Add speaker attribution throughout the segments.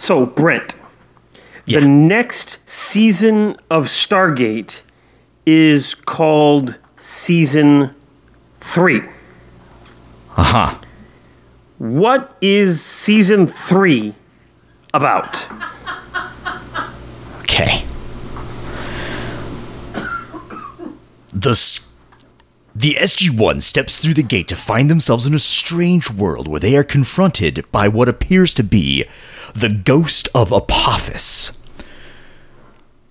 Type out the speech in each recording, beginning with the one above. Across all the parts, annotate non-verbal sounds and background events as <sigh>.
Speaker 1: So, Brent,
Speaker 2: Yeah.
Speaker 1: the next season of Stargate is called Season 3.
Speaker 2: Uh huh.
Speaker 1: What is Season 3 about?
Speaker 2: Okay. The the SG-1 steps through the gate to find themselves in a strange world where they are confronted by what appears to be the ghost of Apophis.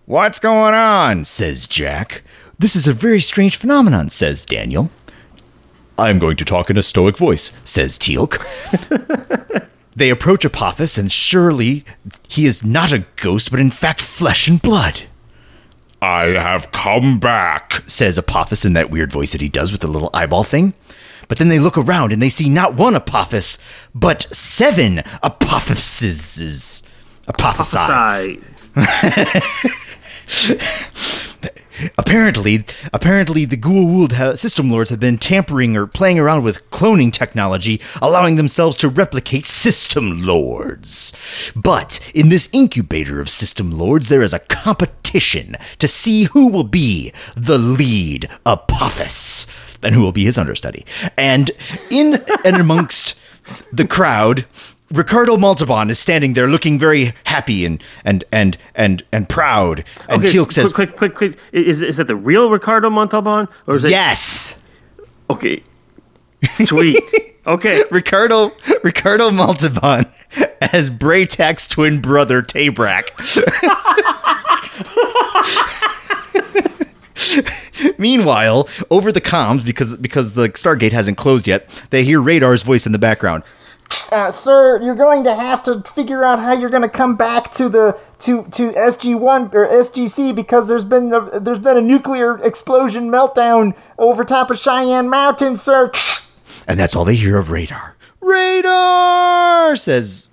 Speaker 2: What's going on? says Jack. This is a very strange phenomenon, says Daniel. I'm going to talk in a stoic voice, says Teal'c. <laughs> they approach Apophis, and surely he is not a ghost, but in fact flesh and blood. I have come back, says Apophis in that weird voice that he does with the little eyeball thing. But then they look around and they see not one Apophis, but seven Apophyses. Apophysi.
Speaker 1: Sigh. <laughs>
Speaker 2: Apparently, apparently the Goa'uld ha- system lords have been tampering or playing around with cloning technology, allowing themselves to replicate system lords. But in this incubator of system lords, there is a competition to see who will be the lead Apophis and who will be his understudy. And in and amongst the crowd, Ricardo Montalban is standing there looking very happy and and and and and proud. And
Speaker 1: Okay,
Speaker 2: Teal'c says,
Speaker 1: quick, quick, quick. Is, is that the real Ricardo Montalban? Or is it?
Speaker 2: "Yes."
Speaker 1: Okay. Sweet. <laughs> Okay.
Speaker 2: Ricardo Ricardo Montalban as Bra'tac's twin brother Tabrak. <laughs> <laughs> <laughs> Meanwhile, over the comms, because because the Stargate hasn't closed yet, they hear Radar's voice in the background.
Speaker 3: Uh, sir, you're going to have to figure out how you're going to come back to the to to SG1 or SGC because there's been a, there's been a nuclear explosion meltdown over top of Cheyenne Mountain, sir.
Speaker 2: And that's all they hear of Radar. Radar says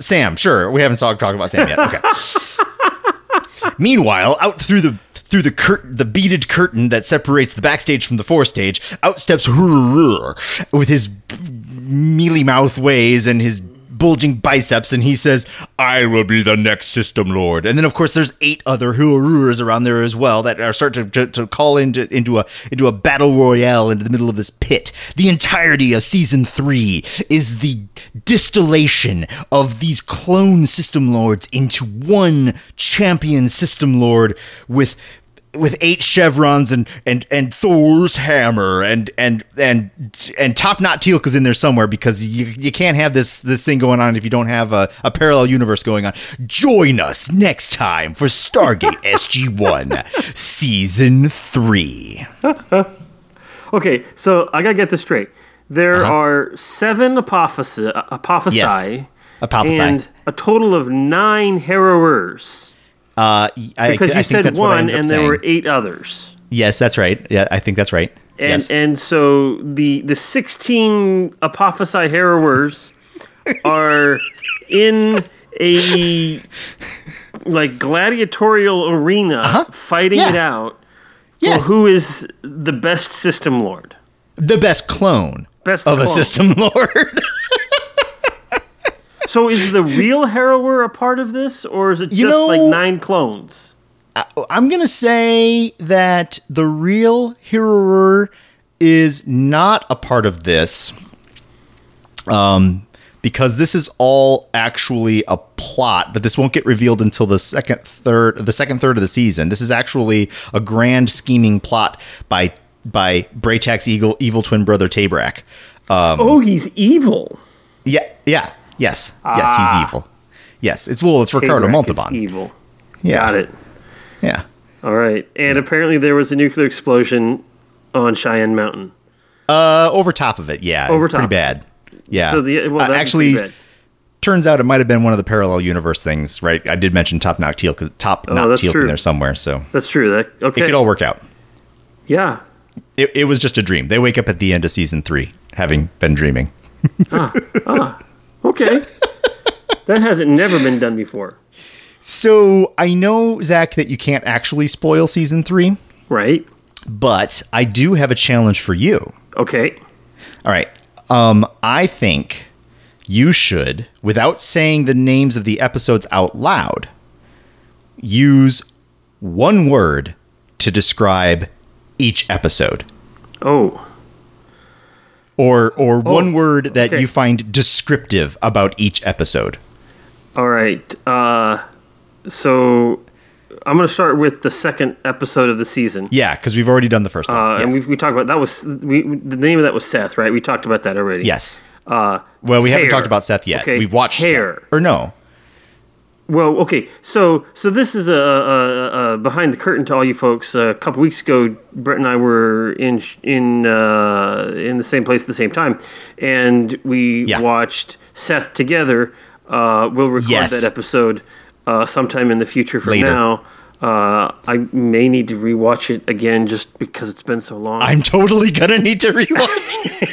Speaker 2: Sam. Sure, we haven't talked talked about Sam yet. Okay. <laughs> Meanwhile, out through the through the cur- the beaded curtain that separates the backstage from the forestage, out steps with his mealy mouth ways and his bulging biceps, and he says, "I will be the next system lord." And then, of course, there's eight other Heru'urs around there as well that are starting to, to, to call into into a into a battle royale into the middle of this pit. The entirety of season three is the distillation of these clone system lords into one champion system lord with with eight chevrons and and and Thor's hammer and and and and Top Knot Teal'c is in there somewhere because you you can't have this this thing going on if you don't have a, a parallel universe going on. Join us next time for Stargate <laughs> SG One Season Three. <laughs>
Speaker 1: Okay, so I gotta get this straight. There
Speaker 2: Uh-huh.
Speaker 1: are seven apophysi, apophysi
Speaker 2: Yes. Apophysi.
Speaker 1: and a total of nine Heru'urs.
Speaker 2: Uh, I,
Speaker 1: Because
Speaker 2: I
Speaker 1: you
Speaker 2: think
Speaker 1: said
Speaker 2: that's
Speaker 1: one, and there
Speaker 2: saying.
Speaker 1: were eight others.
Speaker 2: Yes, that's right. Yeah, I think that's right.
Speaker 1: And
Speaker 2: yes.
Speaker 1: and so the the sixteen apophysi Heru'urs <laughs> are in a like gladiatorial arena fighting
Speaker 2: Uh-huh. Yeah.
Speaker 1: it out for
Speaker 2: yes.
Speaker 1: who is the best system lord.
Speaker 2: the best clone
Speaker 1: Best
Speaker 2: of a system <laughs> lord?
Speaker 1: So is the real Heru'ur a part of this, or is it just
Speaker 2: know-
Speaker 1: like nine clones?
Speaker 2: I'm gonna say that the real Heru'ur is not a part of this, um, because this is all actually a plot. But this won't get revealed until the second third, the second third of the season. This is actually a grand scheming plot by by Bra'tac's evil evil twin brother Tabrak. Um,
Speaker 1: Oh, he's evil.
Speaker 2: yeah, yeah, yes, yes,
Speaker 1: Ah.
Speaker 2: he's evil. Yes, it's well, it's Ricardo
Speaker 1: is
Speaker 2: Montalban.
Speaker 1: evil.
Speaker 2: Yeah.
Speaker 1: Got it.
Speaker 2: Yeah.
Speaker 1: All right. And apparently there was a nuclear explosion on Cheyenne Mountain.
Speaker 2: Uh, over top of it, yeah,
Speaker 1: Over
Speaker 2: pretty
Speaker 1: top.
Speaker 2: bad. Yeah.
Speaker 1: So the well,
Speaker 2: Uh, actually, turns out it might have been one of the parallel universe things, right? I did mention Top Knock Teal, Top
Speaker 1: Oh,
Speaker 2: Knock Teal in there somewhere, so
Speaker 1: that's true. That okay.
Speaker 2: it could all work out.
Speaker 1: yeah.
Speaker 2: It, it was just a dream. They wake up at the end of season three, having been dreaming.
Speaker 1: Okay. <laughs> that hasn't never been done before,
Speaker 2: So I know Zach that you can't actually spoil season three,
Speaker 1: right?
Speaker 2: but I do have a challenge for you.
Speaker 1: Okay.
Speaker 2: All right. Um, I think you should, without saying the names of the episodes out loud, use one word to describe each episode.
Speaker 1: Oh,
Speaker 2: Or or one word that
Speaker 1: okay.
Speaker 2: you find descriptive about each episode.
Speaker 1: all right. Uh, so I'm going to start with the second episode of the season.
Speaker 2: Yeah, because we've already done the first one.
Speaker 1: Uh,
Speaker 2: yes.
Speaker 1: And we, we talked about that was we the name of that was Seth, right? We talked about that already.
Speaker 2: yes.
Speaker 1: Uh,
Speaker 2: Well, we haven't talked about Seth yet.
Speaker 1: Okay,
Speaker 2: We've watched
Speaker 1: Hair.
Speaker 2: Seth. Or no.
Speaker 1: Well, okay, so so this is a, a, a behind the curtain to all you folks. a couple weeks ago, Brett and I were in in uh, in the same place at the same time, and we
Speaker 2: Yeah.
Speaker 1: watched Seth together. Uh, we'll record
Speaker 2: Yes.
Speaker 1: that episode uh, sometime in the future. From
Speaker 2: Later.
Speaker 1: now, uh, I may need to rewatch it again just because it's been so long.
Speaker 2: I'm totally gonna need to rewatch. <laughs>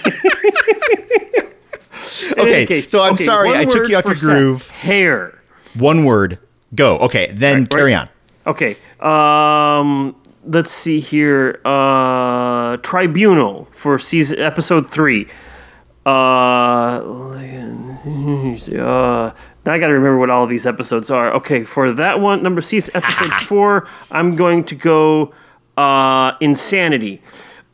Speaker 1: Any
Speaker 2: okay,
Speaker 1: case,
Speaker 2: so I'm
Speaker 1: okay,
Speaker 2: sorry I took you off
Speaker 1: for
Speaker 2: your
Speaker 1: Seth.
Speaker 2: groove.
Speaker 1: Hair.
Speaker 2: One word. Go. Okay, then
Speaker 1: Right,
Speaker 2: carry
Speaker 1: right.
Speaker 2: on.
Speaker 1: Okay. Um, let's see here. Uh, Tribunal for season episode three. Uh, uh, now I got to remember what all of these episodes are. Okay, for that one, number season episode <laughs> four, I'm going to go uh, Insanity.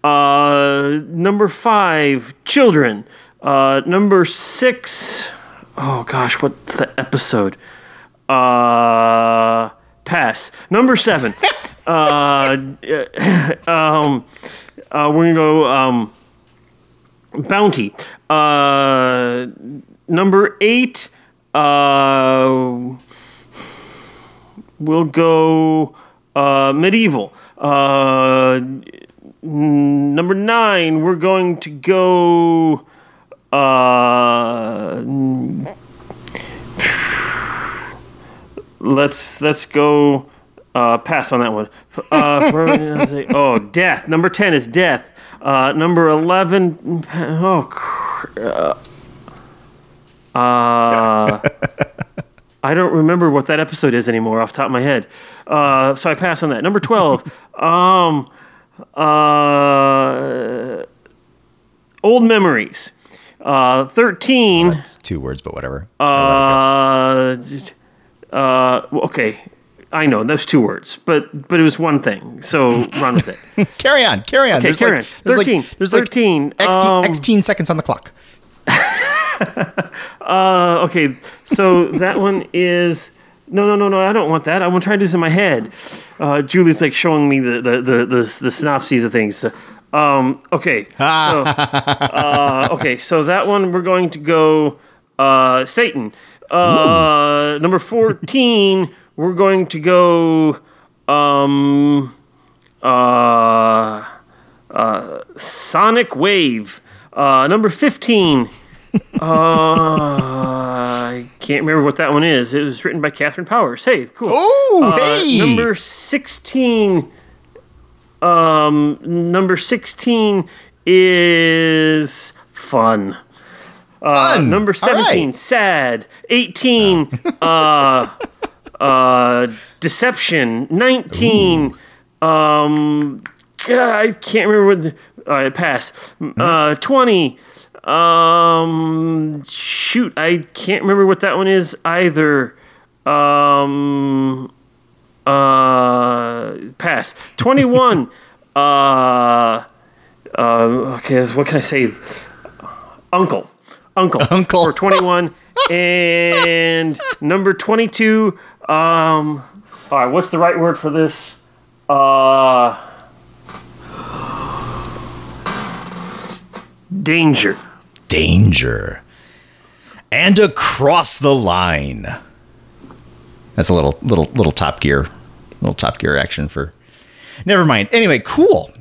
Speaker 1: Uh, number five, Children. Uh, number six, oh gosh, what's the episode? Uh, pass. Number seven. <laughs> uh, <laughs> um, uh, we're gonna go um, bounty. Uh, number eight. Uh, we'll go uh, medieval. Uh, n- number nine. We're going to go. Uh, let's let's go uh, pass on that one. Uh, for- <laughs> oh, death. Number ten is death. Uh, number eleven. Oh, cr- uh, uh, I don't remember what that episode is anymore off the top of my head. Uh, so I pass on that. Number twelve. <laughs> um, uh, old memories. Uh, thirteen.
Speaker 2: Two words, but whatever.
Speaker 1: Uh, uh, okay. I know those two words, but but it was one thing. So <laughs> run with it.
Speaker 2: carry on. Carry on.
Speaker 1: Okay,
Speaker 2: There's
Speaker 1: carry
Speaker 2: like,
Speaker 1: on.
Speaker 2: There's
Speaker 1: 13,
Speaker 2: like there's
Speaker 1: 13,
Speaker 2: like X,
Speaker 1: um,
Speaker 2: X seconds on the clock. <laughs>
Speaker 1: Uh, okay, so that one is no, no, no, no. I don't want that. I want to try this in my head. Uh, Julie's like showing me the the the the, the synopses of things. So, um, okay. <laughs> So, uh, okay, so that one we're going to go uh, Satan. Uh, number fourteen, <laughs> we're going to go um, uh, uh, Sonic Wave. Uh, number fifteen. Uh, I can't remember what that one is. It was written by Katharyn Powers. Hey, cool.
Speaker 2: Oh,
Speaker 1: Uh,
Speaker 2: hey.
Speaker 1: Number 16. Um, number 16 is fun. Uh, number
Speaker 2: All right.
Speaker 1: 17, sad. 18, <laughs> uh, uh, deception. 19, um, God, I can't remember what the, right, pass. Uh, 20, um, shoot, I can't remember what that one is either. Um, uh, pass. 21, <laughs> uh, uh, okay, what can I say? Uncle. Uncle. <laughs>
Speaker 2: Uncle.
Speaker 1: For 21. and number 22, um, all right, what's the right word for this? Uh, danger.
Speaker 2: Danger. And across the line. That's a little little little top gear. Little top gear action for Never mind. Anyway, cool.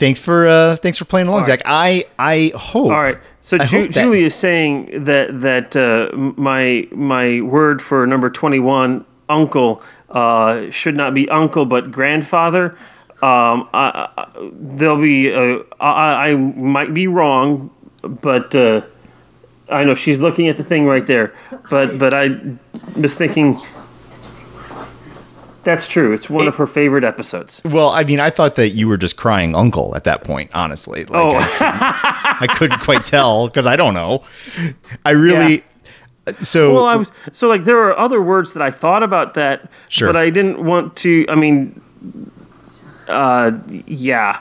Speaker 2: Thanks for uh thanks for playing along,
Speaker 1: All right.
Speaker 2: Zach. I I hope
Speaker 1: All right. So Ju-
Speaker 2: that-
Speaker 1: Julie is saying that that uh, my my word for number twenty one, uncle, uh, should not be uncle but grandfather. Um, I, I, there'll be uh, I, I might be wrong, but uh, I know she's looking at the thing right there. But but I was thinking that's true. It's one of her favorite episodes.
Speaker 2: Well, I mean, I thought that you were just crying uncle at that point, honestly. Like
Speaker 1: Oh.
Speaker 2: I, couldn't, I couldn't quite tell because I don't know. I really so
Speaker 1: Well, I was so like there are other words that I thought about that,
Speaker 2: Sure.
Speaker 1: but I didn't want to. I mean, uh, yeah.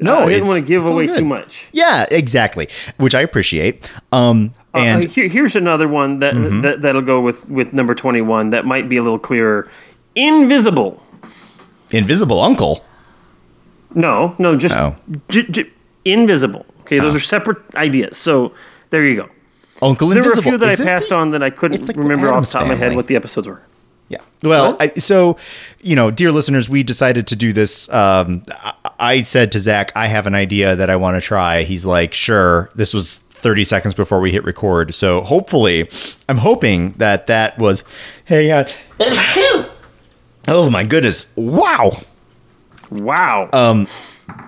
Speaker 2: No,
Speaker 1: I didn't want to give away too much.
Speaker 2: yeah, exactly, which I appreciate. Um,
Speaker 1: Uh,
Speaker 2: and Mm-hmm.
Speaker 1: uh, here, here's another one that, that that'll go with with number twenty one. That might be a little clearer. Invisible.
Speaker 2: Invisible Uncle.
Speaker 1: No, no, just
Speaker 2: Oh.
Speaker 1: j- j- invisible. Okay, those are separate ideas. So there you go.
Speaker 2: Uncle
Speaker 1: There
Speaker 2: Invisible.
Speaker 1: were a few that
Speaker 2: Is
Speaker 1: I passed
Speaker 2: the-
Speaker 1: on that I couldn't
Speaker 2: like
Speaker 1: remember off the top of my head what the episodes were.
Speaker 2: Yeah. Well, I, so, you know, dear listeners, we decided to do this. Um, I, I said to Zach, I have an idea that I want to try. He's like, sure. This was 30 seconds before we hit record. So hopefully, I'm hoping that that was, hey, uh, <laughs> oh my goodness. Wow.
Speaker 1: Wow.
Speaker 2: Um,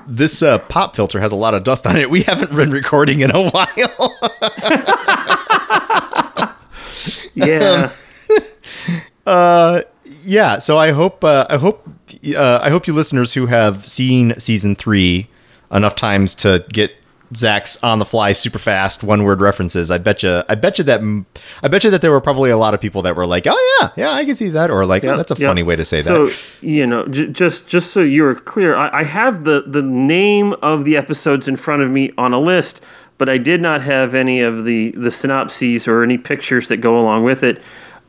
Speaker 2: This uh, pop filter has a lot of dust on it. We haven't been recording in a <laughs> while.
Speaker 1: yeah. <laughs>
Speaker 2: uh yeah so i hope uh, i hope uh, i hope you listeners who have seen season three enough times to get zach's on the fly super fast one word references i bet you i bet you that i bet you that there were probably a lot of people that were like oh yeah yeah i can see that or like oh, that's a
Speaker 1: yeah.
Speaker 2: funny way to say
Speaker 1: so,
Speaker 2: that So
Speaker 1: you know, j- just just so you're clear, I, I have the the name of the episodes in front of me on a list, but I did not have any of the the synopses or any pictures that go along with it.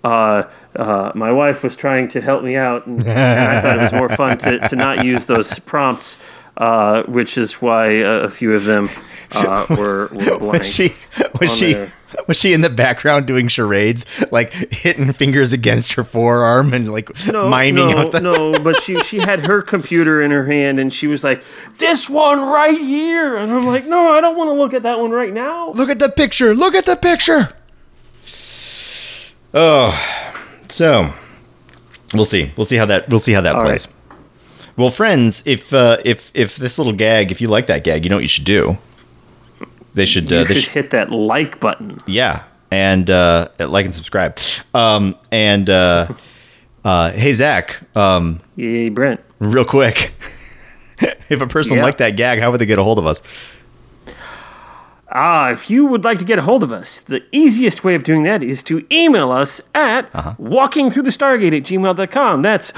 Speaker 1: Uh, uh, my wife was trying to help me out, and, and I thought it was more fun to, to not use those prompts, uh, which is why a, a few of them uh, <laughs> were, were blank.
Speaker 2: was she was she
Speaker 1: there.
Speaker 2: was she in the background doing charades like hitting fingers against her forearm and like
Speaker 1: no,
Speaker 2: miming
Speaker 1: no,
Speaker 2: out the
Speaker 1: no, but she she had her computer in her hand and she was like, "This one right here," and I'm like, "No, I don't want to look at that one right now."
Speaker 2: Look at the picture. Look at the picture. Oh, so we'll see. We'll see how that. We'll see how that
Speaker 1: All
Speaker 2: plays.
Speaker 1: right.
Speaker 2: Well, friends, if uh, if if this little gag, if you like that gag, you know what you should do. They should. Uh, they
Speaker 1: should
Speaker 2: should
Speaker 1: hit that like button.
Speaker 2: yeah, and uh, like and subscribe. Um, and uh, <laughs> uh, hey, Zach. Um,
Speaker 1: Yay, Brent.
Speaker 2: real quick. <laughs> if a person
Speaker 1: Yeah.
Speaker 2: liked that gag, how would they get a hold of us?
Speaker 1: Ah, if you would like to get a hold of us, the easiest way of doing that is to email us at
Speaker 2: Uh-huh.
Speaker 1: walkingthroughthestargate at gmail.com. That's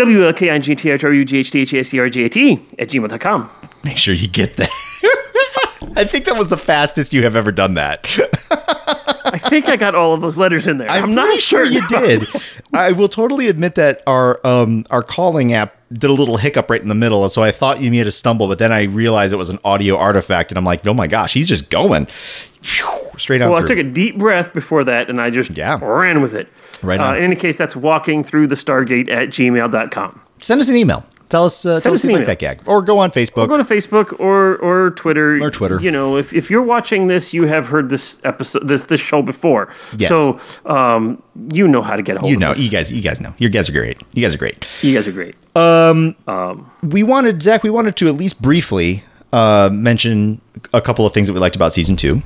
Speaker 1: W-L-K-I-N-G-T-H-R-U-G-H-T-A-C-R-G-A-T at gmail.com.
Speaker 2: Make sure you get that. <laughs> I think that was the fastest you have ever done that.
Speaker 1: I think I got all of those letters in there. I'm,
Speaker 2: I'm
Speaker 1: not
Speaker 2: pretty
Speaker 1: sure
Speaker 2: you did. <laughs> I will totally admit that our um our calling app did a little hiccup right in the middle, and so I thought you made a stumble, but then I realized it was an audio artifact, and I'm like, oh my gosh, he's just going straight on
Speaker 1: Well, I took a deep breath before that and I just
Speaker 2: Yeah.
Speaker 1: ran with it.
Speaker 2: Right
Speaker 1: Uh, in any case, that's walking through the Stargate at gmail.com.
Speaker 2: Send us an email. Tell us, uh, tell
Speaker 1: us
Speaker 2: us if you like that gag, or go on Facebook.
Speaker 1: Go to Facebook or or Twitter.
Speaker 2: Or Twitter.
Speaker 1: You know, if, if you're watching this, you have heard this episode, this this show before.
Speaker 2: Yes.
Speaker 1: So um, you know how to get a hold
Speaker 2: you
Speaker 1: of
Speaker 2: know,
Speaker 1: us.
Speaker 2: you guys, you guys know. You guys are great. You guys are great.
Speaker 1: You guys are great.
Speaker 2: we wanted Zach. We wanted to at least briefly uh, mention a couple of things that we liked about season two.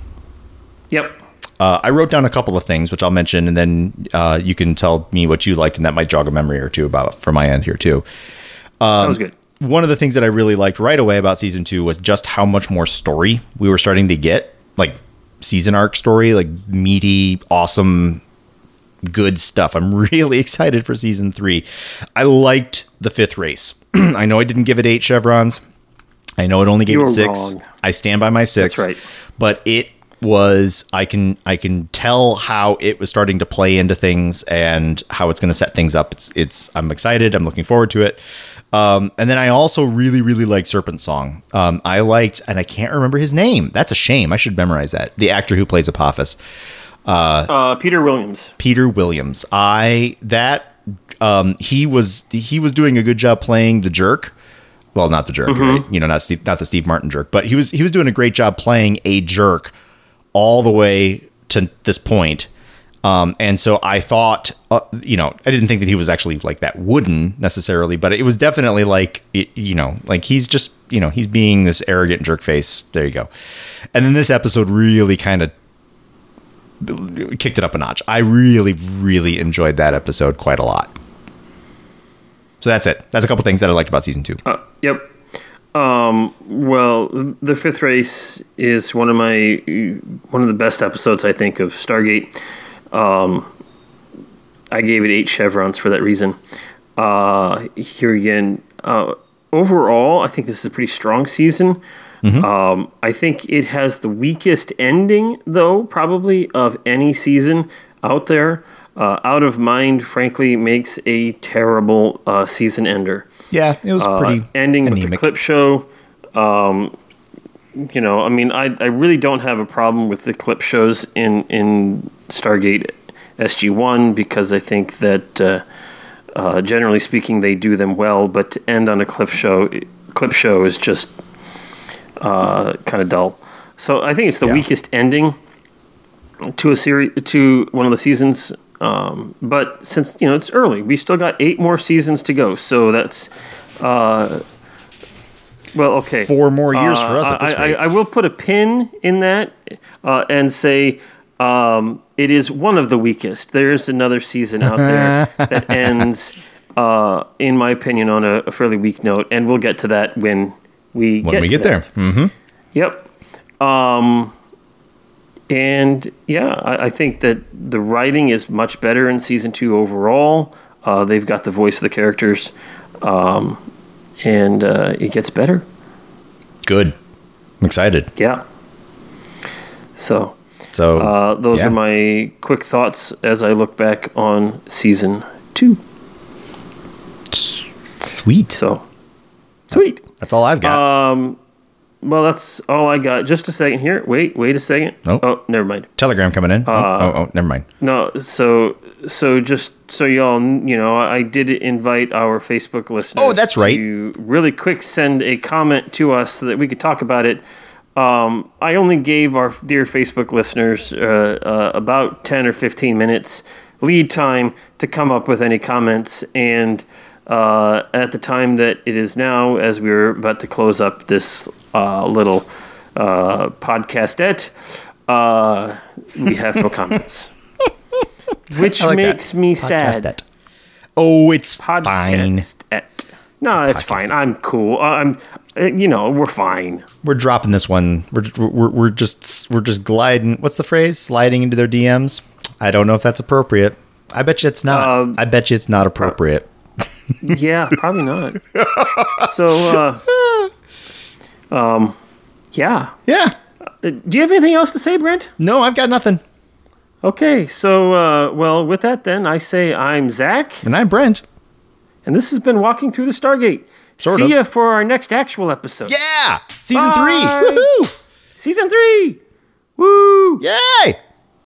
Speaker 1: Yep.
Speaker 2: Uh, I wrote down a couple of things, which I'll mention, and then uh, you can tell me what you liked, and that might jog a memory or two about for my end here too. Um,
Speaker 1: Sounds good.
Speaker 2: One of the things that I really liked right away about season two was just how much more story we were starting to get, like season arc story, like meaty, awesome, good stuff. I'm <laughs> really excited for season three. I liked the fifth race. <clears throat> I know I didn't give it eight chevrons. I know it only gave
Speaker 1: You
Speaker 2: it six.
Speaker 1: wrong.
Speaker 2: I stand by my six.
Speaker 1: That's right.
Speaker 2: But it was I can I can tell how it was starting to play into things and how it's going to set things up. It's it's I'm excited. I'm looking forward to it. Um, and then I also really really liked Serpent Song. Um, I liked and I can't remember his name. That's a shame. I should memorize that. The actor who plays Apophis.
Speaker 1: Uh, Peter Williams.
Speaker 2: Peter Williams. I that um, he was he was doing a good job playing the jerk. Well, not the jerk, right? you know, not Steve, not the Steve Martin jerk, but he was he was doing a great job playing a jerk all the way to this point. Um, and so I thought, uh, you know, I didn't think that he was actually like that wooden necessarily, but it was definitely like, you know, like he's just, you know, he's being this arrogant jerk face. There you go. And then this episode really kind of kicked it up a notch. I really, really enjoyed that episode quite a lot. So that's it. That's a couple things that I liked about season two.
Speaker 1: Uh, yep. Well, the fifth race is one of my one of the best episodes I think of Stargate. Um, I gave it eight chevrons for that reason. Uh, here again, uh, overall, I think this is a pretty strong season. Um, I think it has the weakest ending, though, probably of any season out there. Uh, Out of Mind, frankly, makes a terrible uh, season ender
Speaker 2: Yeah, it was
Speaker 1: uh,
Speaker 2: pretty
Speaker 1: ending with the clip show. Um, you know, I mean, I, I really don't have a problem with the clip shows in in Stargate SG One because I think that uh, uh, generally speaking they do them well. But to end on a clip show, clip show is just uh, kind of dull. So I think it's the
Speaker 2: Yeah.
Speaker 1: weakest ending to a series to one of the seasons. Um, but since you know it's early, we still got eight more seasons to go. So that's uh, well, okay.
Speaker 2: Four more years for us
Speaker 1: Uh,
Speaker 2: at this
Speaker 1: I. I, I will put a pin in that uh, and say um, it is one of the weakest. There's another season out there <laughs> that ends, uh, in my opinion, on a, a fairly weak note, and we'll get to that when we
Speaker 2: when
Speaker 1: get
Speaker 2: we get there. hmm
Speaker 1: Yep. Um, and yeah, I, I think that the writing is much better in season two overall. Uh, they've got the voice of the characters, um, and uh, it gets better.
Speaker 2: Good. I'm excited.
Speaker 1: Yeah. So
Speaker 2: So
Speaker 1: uh, those
Speaker 2: yeah.
Speaker 1: are my quick thoughts as I look back on season two.
Speaker 2: sweet.
Speaker 1: So sweet.
Speaker 2: That's all I've got.
Speaker 1: Um, well, that's all I got. Just a second here. Wait, wait a second.
Speaker 2: Oh.
Speaker 1: oh never mind.
Speaker 2: Telegram coming in. oh, oh, oh, never mind.
Speaker 1: No, so so just so y'all, you know, I did invite our Facebook listeners.
Speaker 2: Oh, that's right.
Speaker 1: To really quick send a comment to us so that we could talk about it. Um, I only gave our dear Facebook listeners uh, uh, about ten or fifteen minutes lead time to come up with any comments, and uh, at the time that it is now, as we are about to close up this uh, little uh, podcastet, uh, we have no comments <laughs> which
Speaker 2: like that.
Speaker 1: makes me
Speaker 2: Podcast
Speaker 1: sad.
Speaker 2: it. Oh, it's fine.
Speaker 1: Podcast et. No, it's fine. I'm cool. Uh, I'm, uh, you know, we're fine.
Speaker 2: We're dropping this one. We're, we're we're just we're just gliding. What's the phrase? Sliding into their DMs. I don't know if that's appropriate. I bet you it's not.
Speaker 1: Um,
Speaker 2: I bet you it's not appropriate. <laughs>
Speaker 1: Yeah, probably not. So, uh, <laughs> um, yeah.
Speaker 2: Yeah.
Speaker 1: Uh, Do you have anything else to say, Brent?
Speaker 2: No, I've got nothing.
Speaker 1: Okay, so, uh, well, with that, then I say I'm Zach,
Speaker 2: And I'm Brent.
Speaker 1: and this has been Walking Through the Stargate.
Speaker 2: Sort
Speaker 1: See
Speaker 2: of.
Speaker 1: ya for our next actual episode.
Speaker 2: Yeah. Season
Speaker 1: Bye.
Speaker 2: three. Woohoo!
Speaker 1: Season three. Woo!
Speaker 2: Yay!